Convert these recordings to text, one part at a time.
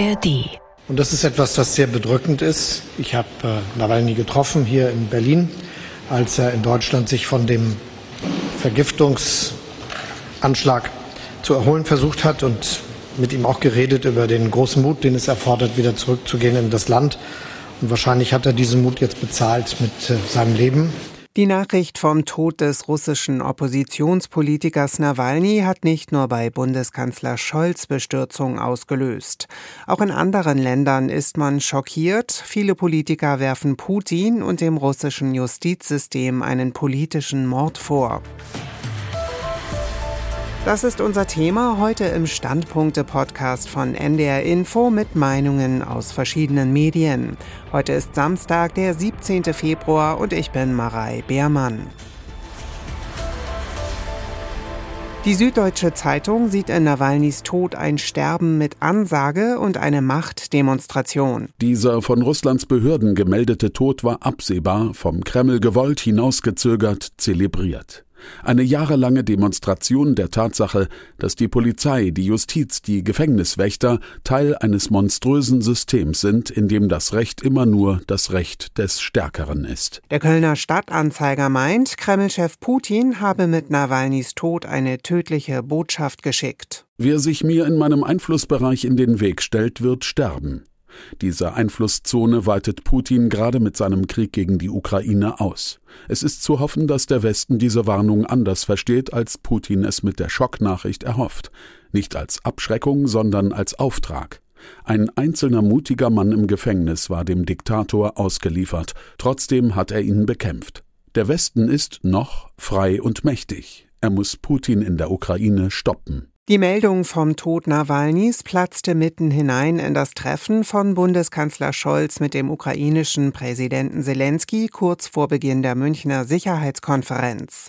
ARD. Und das ist etwas, das sehr bedrückend ist. Ich habe äh, Nawalny getroffen hier in Berlin, als er in Deutschland sich von dem Vergiftungsanschlag zu erholen versucht hat und mit ihm auch geredet über den großen Mut, den es erfordert, wieder zurückzugehen in das Land. Und wahrscheinlich hat er diesen Mut jetzt bezahlt mit äh, seinem Leben. Die Nachricht vom Tod des russischen Oppositionspolitikers Nawalny hat nicht nur bei Bundeskanzler Scholz Bestürzung ausgelöst. Auch in anderen Ländern ist man schockiert. Viele Politiker werfen Putin und dem russischen Justizsystem einen politischen Mord vor. Das ist unser Thema heute im Standpunkte-Podcast von NDR Info mit Meinungen aus verschiedenen Medien. Heute ist Samstag, der 17. Februar und ich bin Marei Beermann. Die Süddeutsche Zeitung sieht in Nawalnys Tod ein Sterben mit Ansage und eine Machtdemonstration. Dieser von Russlands Behörden gemeldete Tod war absehbar, vom Kreml gewollt, hinausgezögert, zelebriert. Eine jahrelange Demonstration der Tatsache, dass die Polizei, die Justiz, die Gefängniswächter Teil eines monströsen Systems sind, in dem das Recht immer nur das Recht des Stärkeren ist. Der Kölner Stadtanzeiger meint, Kremlchef Putin habe mit Nawalnys Tod eine tödliche Botschaft geschickt. Wer sich mir in meinem Einflussbereich in den Weg stellt, wird sterben. Diese Einflusszone weitet Putin gerade mit seinem Krieg gegen die Ukraine aus. Es ist zu hoffen, dass der Westen diese Warnung anders versteht, als Putin es mit der Schocknachricht erhofft. Nicht als Abschreckung, sondern als Auftrag. Ein einzelner mutiger Mann im Gefängnis war dem Diktator ausgeliefert, trotzdem hat er ihn bekämpft. Der Westen ist noch frei und mächtig. Er muss Putin in der Ukraine stoppen. Die Meldung vom Tod Nawalnys platzte mitten hinein in das Treffen von Bundeskanzler Scholz mit dem ukrainischen Präsidenten Zelensky kurz vor Beginn der Münchner Sicherheitskonferenz.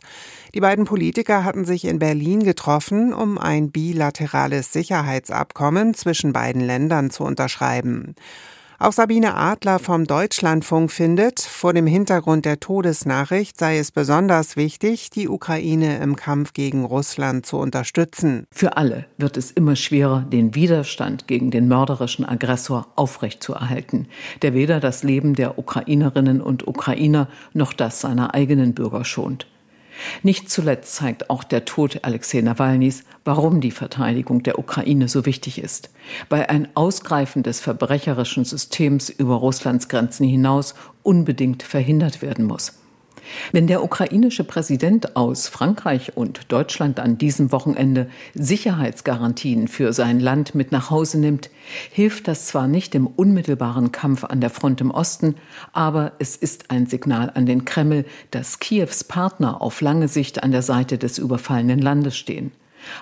Die beiden Politiker hatten sich in Berlin getroffen, um ein bilaterales Sicherheitsabkommen zwischen beiden Ländern zu unterschreiben. Auch Sabine Adler vom Deutschlandfunk findet, vor dem Hintergrund der Todesnachricht sei es besonders wichtig, die Ukraine im Kampf gegen Russland zu unterstützen. Für alle wird es immer schwerer, den Widerstand gegen den mörderischen Aggressor aufrechtzuerhalten, der weder das Leben der Ukrainerinnen und Ukrainer noch das seiner eigenen Bürger schont. Nicht zuletzt zeigt auch der Tod Alexei Nawalnys, warum die Verteidigung der Ukraine so wichtig ist, weil ein Ausgreifen des verbrecherischen Systems über Russlands Grenzen hinaus unbedingt verhindert werden muss. Wenn der ukrainische Präsident aus Frankreich und Deutschland an diesem Wochenende Sicherheitsgarantien für sein Land mit nach Hause nimmt, hilft das zwar nicht im unmittelbaren Kampf an der Front im Osten, aber es ist ein Signal an den Kreml, dass Kiews Partner auf lange Sicht an der Seite des überfallenen Landes stehen.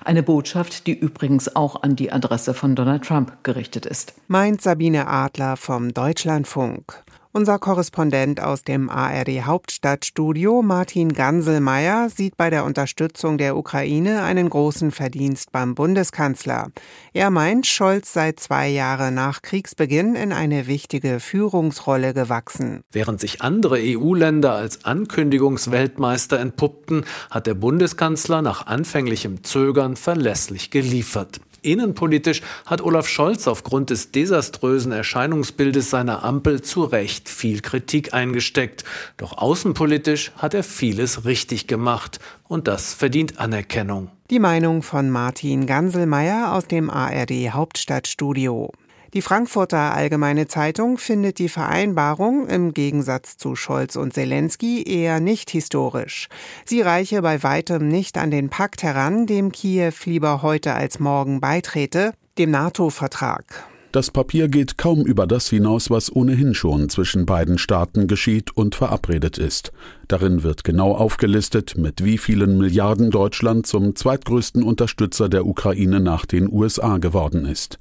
Eine Botschaft, die übrigens auch an die Adresse von Donald Trump gerichtet ist. Meint Sabine Adler vom Deutschlandfunk. Unser Korrespondent aus dem ARD Hauptstadtstudio, Martin Ganselmeier, sieht bei der Unterstützung der Ukraine einen großen Verdienst beim Bundeskanzler. Er meint, Scholz sei zwei Jahre nach Kriegsbeginn in eine wichtige Führungsrolle gewachsen. Während sich andere EU-Länder als Ankündigungsweltmeister entpuppten, hat der Bundeskanzler nach anfänglichem Zögern verlässlich geliefert. Innenpolitisch hat Olaf Scholz aufgrund des desaströsen Erscheinungsbildes seiner Ampel zu Recht viel Kritik eingesteckt. Doch außenpolitisch hat er vieles richtig gemacht. Und das verdient Anerkennung. Die Meinung von Martin Ganselmeier aus dem ARD Hauptstadtstudio. Die Frankfurter Allgemeine Zeitung findet die Vereinbarung im Gegensatz zu Scholz und Zelensky eher nicht historisch. Sie reiche bei weitem nicht an den Pakt heran, dem Kiew lieber heute als morgen beitrete, dem NATO-Vertrag. Das Papier geht kaum über das hinaus, was ohnehin schon zwischen beiden Staaten geschieht und verabredet ist. Darin wird genau aufgelistet, mit wie vielen Milliarden Deutschland zum zweitgrößten Unterstützer der Ukraine nach den USA geworden ist.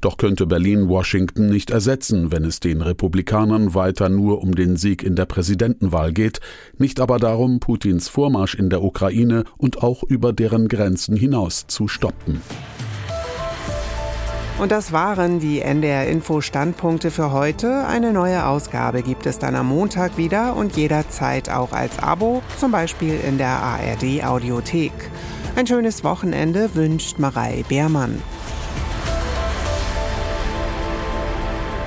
Doch könnte Berlin Washington nicht ersetzen, wenn es den Republikanern weiter nur um den Sieg in der Präsidentenwahl geht, nicht aber darum, Putins Vormarsch in der Ukraine und auch über deren Grenzen hinaus zu stoppen. Und das waren die NDR Info Standpunkte für heute. Eine neue Ausgabe gibt es dann am Montag wieder und jederzeit auch als Abo, zum Beispiel in der ARD Audiothek. Ein schönes Wochenende wünscht Marei Beermann.